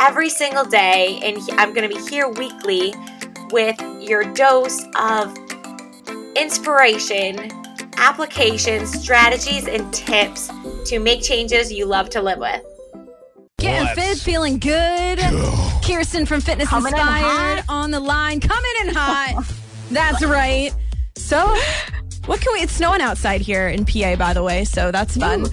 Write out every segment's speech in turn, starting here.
every single day. And I'm going to be here weekly with your dose of inspiration, applications, strategies, and tips to make changes you love to live with. Getting fit, feeling good. Kirsten from Fitness Coming Inspired hot. on the line, coming in hot. That's right. So, what can we? It's snowing outside here in PA, by the way, so that's fun.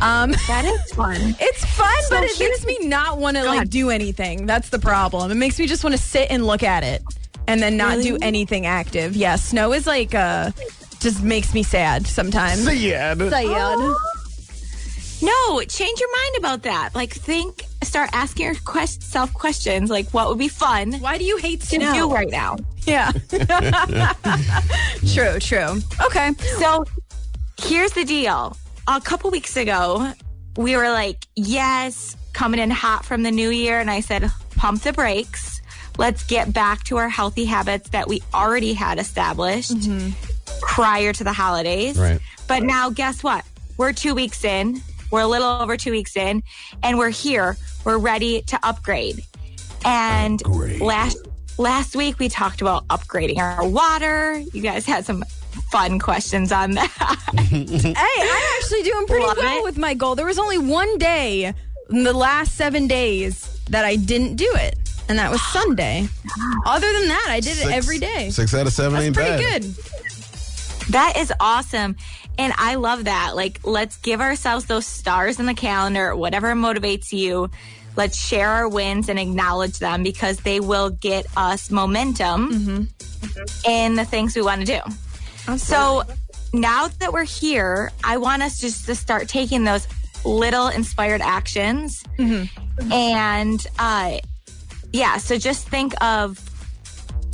Um, That is fun. it's fun, but it here's makes me not want to like do anything. That's the problem. It makes me just want to sit and look at it, and then not do anything active. Yeah, snow is like uh, just makes me sad sometimes. Sad. Sad. No, change your mind about that. Like, think, start asking yourself questions like, what would be fun Why do you hate to snow? do right now? Yeah. true, true. Okay. So, here's the deal. A couple weeks ago, we were like, yes, coming in hot from the new year. And I said, pump the brakes. Let's get back to our healthy habits that we already had established mm-hmm. prior to the holidays. Right. But now, guess what? We're two weeks in. We're a little over two weeks in, and we're here. We're ready to upgrade. And Upgrade. last last week we talked about upgrading our water. You guys had some fun questions on that. Hey, I'm actually doing pretty Love well it. with my goal. There was only one day in the last seven days that I didn't do it, and that was Sunday. Other than that, I did it every day. Six out of seven That's ain't pretty bad. good. That is awesome. And I love that. Like, let's give ourselves those stars in the calendar, whatever motivates you. Let's share our wins and acknowledge them because they will get us momentum in the things we want to do. So now that we're here, I want us just to start taking those little inspired actions. And uh, yeah, so just think of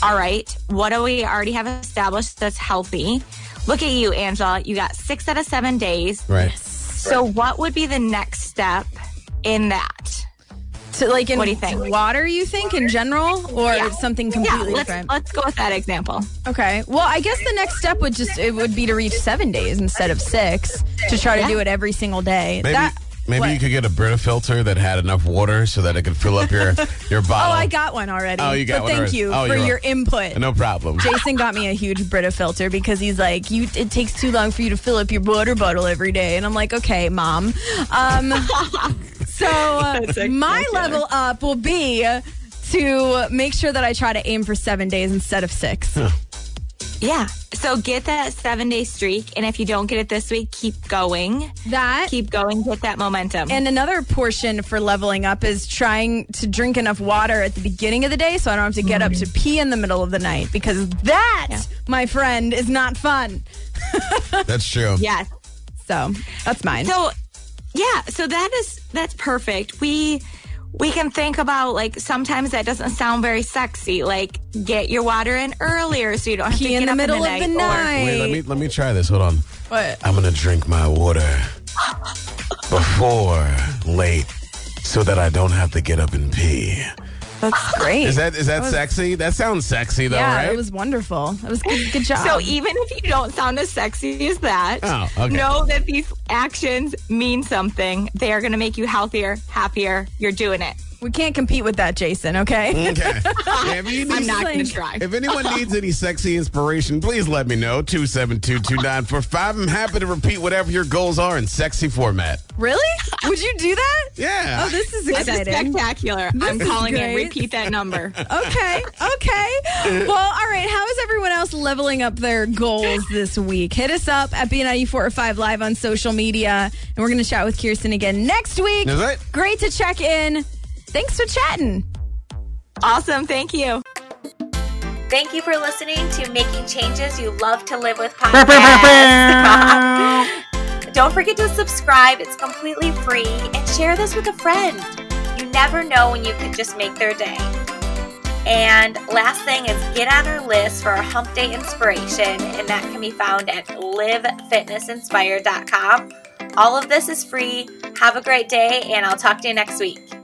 all right, what do we already have established that's healthy? Look at you, Angela. You got six out of seven days. Right. So, what would be the next step in that? So, like in What do you think? water, you think in general, or Yeah. something Yeah, completely let's different? let's go with that example. Okay. Well, I guess the next step would just it would be to reach seven days instead of six to try to do it every single day. Maybe That- maybe what? you could get a Brita filter that had enough water so that it could fill up your your bottle. Oh. I got one already. Oh, you got but one thank already. you Oh, for your wel- input. No problem. Jason got me a huge Brita filter because he's like, "You, it takes too long for you to fill up your water bottle every day," and I'm like, "Okay, mom." Um, so uh, my level up will be to make sure that I try to aim for seven days instead of six. Yeah. So get that seven day streak, and if you don't get it this week, keep going. That Keep going. Get that momentum. And another portion for leveling up is trying to drink enough water at the beginning of the day so I don't have to get up to pee in the middle of the night because that, my friend, is not fun. That's true. yes. So that's mine. So yeah, so that is that's perfect. We we can think about like sometimes that doesn't sound very sexy. Like get your water in earlier so you don't have to pee get in the up middle in of the the night. or- night. Wait, let me let me try this. Hold on. What? I'm gonna drink my water before late so that I don't have to get up and pee. That's great. Is that is that, sexy? That sounds sexy though, yeah, right? it was wonderful. It was good, good job. So even if you don't sound as sexy as that, Oh, okay. know that these actions mean something. They are going to make you healthier, happier. You're doing it. We can't compete with that, Jason. Okay. Okay. Yeah, if, you I'm not going to try. if anyone needs any sexy inspiration, please let me know. 272-2945. I'm happy to repeat whatever your goals are in sexy format. really? Would you do that? Yeah. Oh, this is This is exciting. spectacular. I'm is calling great. it. Repeat that number. Okay, okay. Well, all right. How is everyone else leveling up their goals this week? Hit us up at B945 Live on social media, and we're going to chat with Kirsten again next week. Is it? Great to check in. Thanks for chatting. Awesome. Thank you. Thank you for listening to Making Changes You Love to Live with podcast. Don't forget to subscribe, it's completely free, and share this with a friend. You never know when you could just make their day. And last thing is get on our list for our hump day inspiration, and that can be found at livefitnessinspired.com. All of this is free. Have a great day, and I'll talk to you next week.